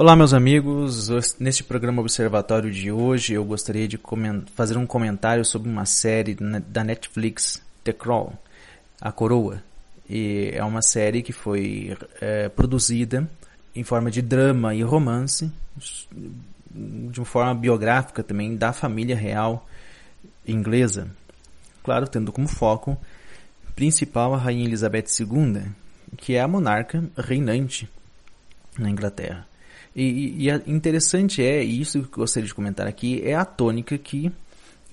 Olá, meus amigos. Neste programa Observatório de hoje, eu gostaria de fazer um comentário sobre uma série da Netflix, The Crown, A Coroa. E é uma série que foi é, produzida em forma de drama e romance, de uma forma biográfica também da família real inglesa. Claro, tendo como foco principal a Rainha Elizabeth II, que é a monarca reinante na Inglaterra. E, e, interessante é, e isso que eu gostaria de comentar aqui, é a tônica que,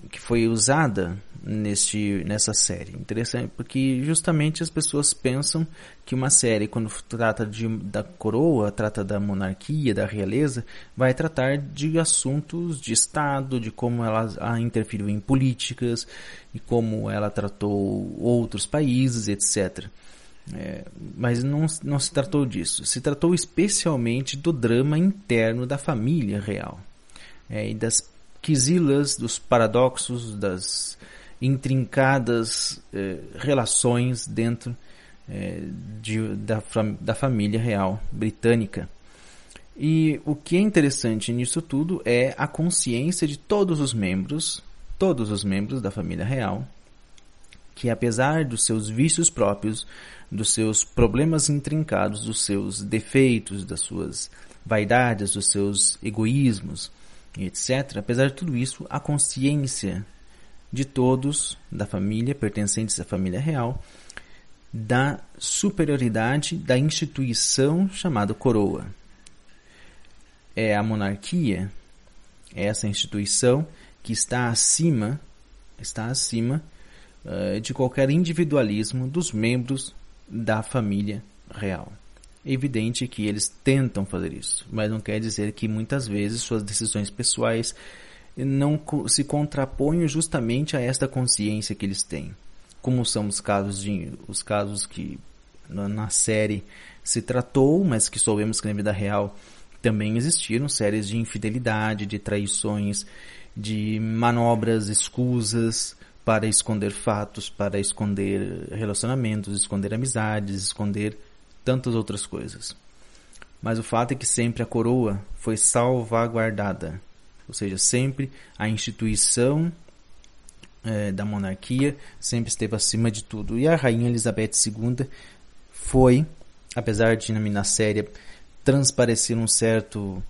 que foi usada neste, nessa série. Interessante, porque justamente as pessoas pensam que uma série, quando trata de, da coroa, trata da monarquia, da realeza, vai tratar de assuntos de Estado, de como ela interferiu em políticas, e como ela tratou outros países, etc. É, mas não, não se tratou disso. Se tratou especialmente do drama interno da família real é, e das quisilas, dos paradoxos, das intrincadas é, relações dentro é, de, da, da família real britânica. E o que é interessante nisso tudo é a consciência de todos os membros, todos os membros da família real, que apesar dos seus vícios próprios, dos seus problemas intrincados, dos seus defeitos, das suas vaidades, dos seus egoísmos, etc., apesar de tudo isso, a consciência de todos da família, pertencentes à família real, da superioridade da instituição chamada coroa. É a monarquia, é essa instituição que está acima, está acima uh, de qualquer individualismo dos membros da família real. É evidente que eles tentam fazer isso, mas não quer dizer que muitas vezes suas decisões pessoais não se contrapõem justamente a esta consciência que eles têm. Como são os casos de os casos que na série se tratou, mas que soubemos que na vida real também existiram séries de infidelidade, de traições, de manobras escusas, para esconder fatos, para esconder relacionamentos, esconder amizades, esconder tantas outras coisas. Mas o fato é que sempre a coroa foi salvaguardada, ou seja, sempre a instituição é, da monarquia sempre esteve acima de tudo. E a rainha Elizabeth II foi, apesar de na série transparecer um certo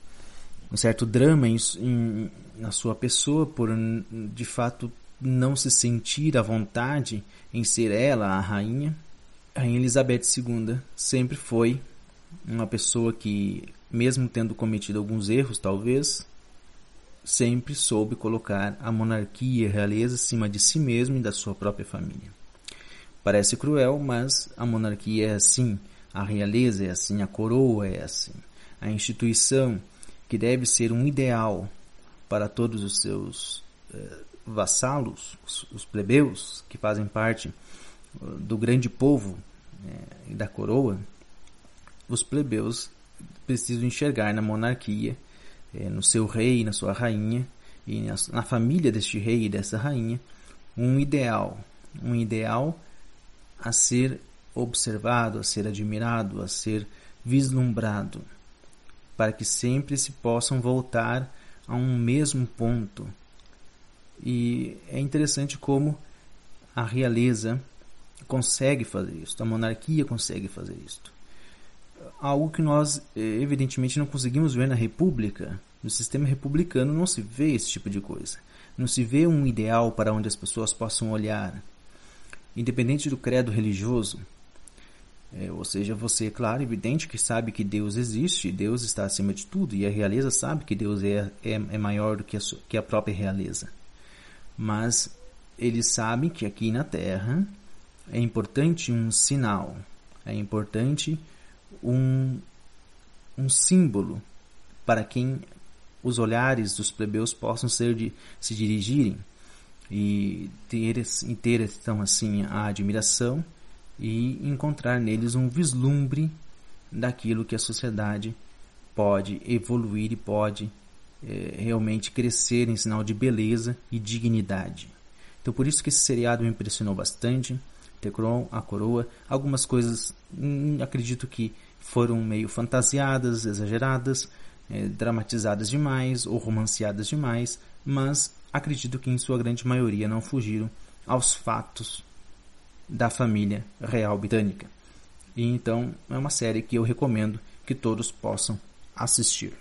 um certo drama em, em, na sua pessoa por de fato não se sentir à vontade em ser ela a rainha, a rainha Elizabeth II sempre foi uma pessoa que, mesmo tendo cometido alguns erros, talvez, sempre soube colocar a monarquia e a realeza acima de si mesmo e da sua própria família. Parece cruel, mas a monarquia é assim, a realeza é assim, a coroa é assim. A instituição que deve ser um ideal para todos os seus eh, vassalos, os, os plebeus, que fazem parte uh, do grande povo é, e da coroa, os plebeus precisam enxergar na monarquia, é, no seu rei, na sua rainha, e na, na família deste rei e dessa rainha, um ideal, um ideal a ser observado, a ser admirado, a ser vislumbrado, para que sempre se possam voltar a um mesmo ponto, e é interessante como a realeza consegue fazer isso, a monarquia consegue fazer isso. Algo que nós, eh, evidentemente, não conseguimos ver na república. No sistema republicano não se vê esse tipo de coisa. Não se vê um ideal para onde as pessoas possam olhar. Independente do credo religioso, é, ou seja, você, claro, evidente que sabe que Deus existe, Deus está acima de tudo, e a realeza sabe que Deus é, é, é maior do que a, que a própria realeza mas eles sabem que aqui na Terra é importante um sinal, é importante um, um símbolo para quem os olhares dos plebeus possam ser de se dirigirem. E ter, e ter então assim a admiração e encontrar neles um vislumbre daquilo que a sociedade pode evoluir e pode é, realmente crescer em sinal de beleza e dignidade. Então por isso que esse seriado me impressionou bastante. The Crown, A Coroa, algumas coisas hum, acredito que foram meio fantasiadas, exageradas, é, dramatizadas demais ou romanceadas demais, mas acredito que em sua grande maioria não fugiram aos fatos da família real britânica. E então é uma série que eu recomendo que todos possam assistir.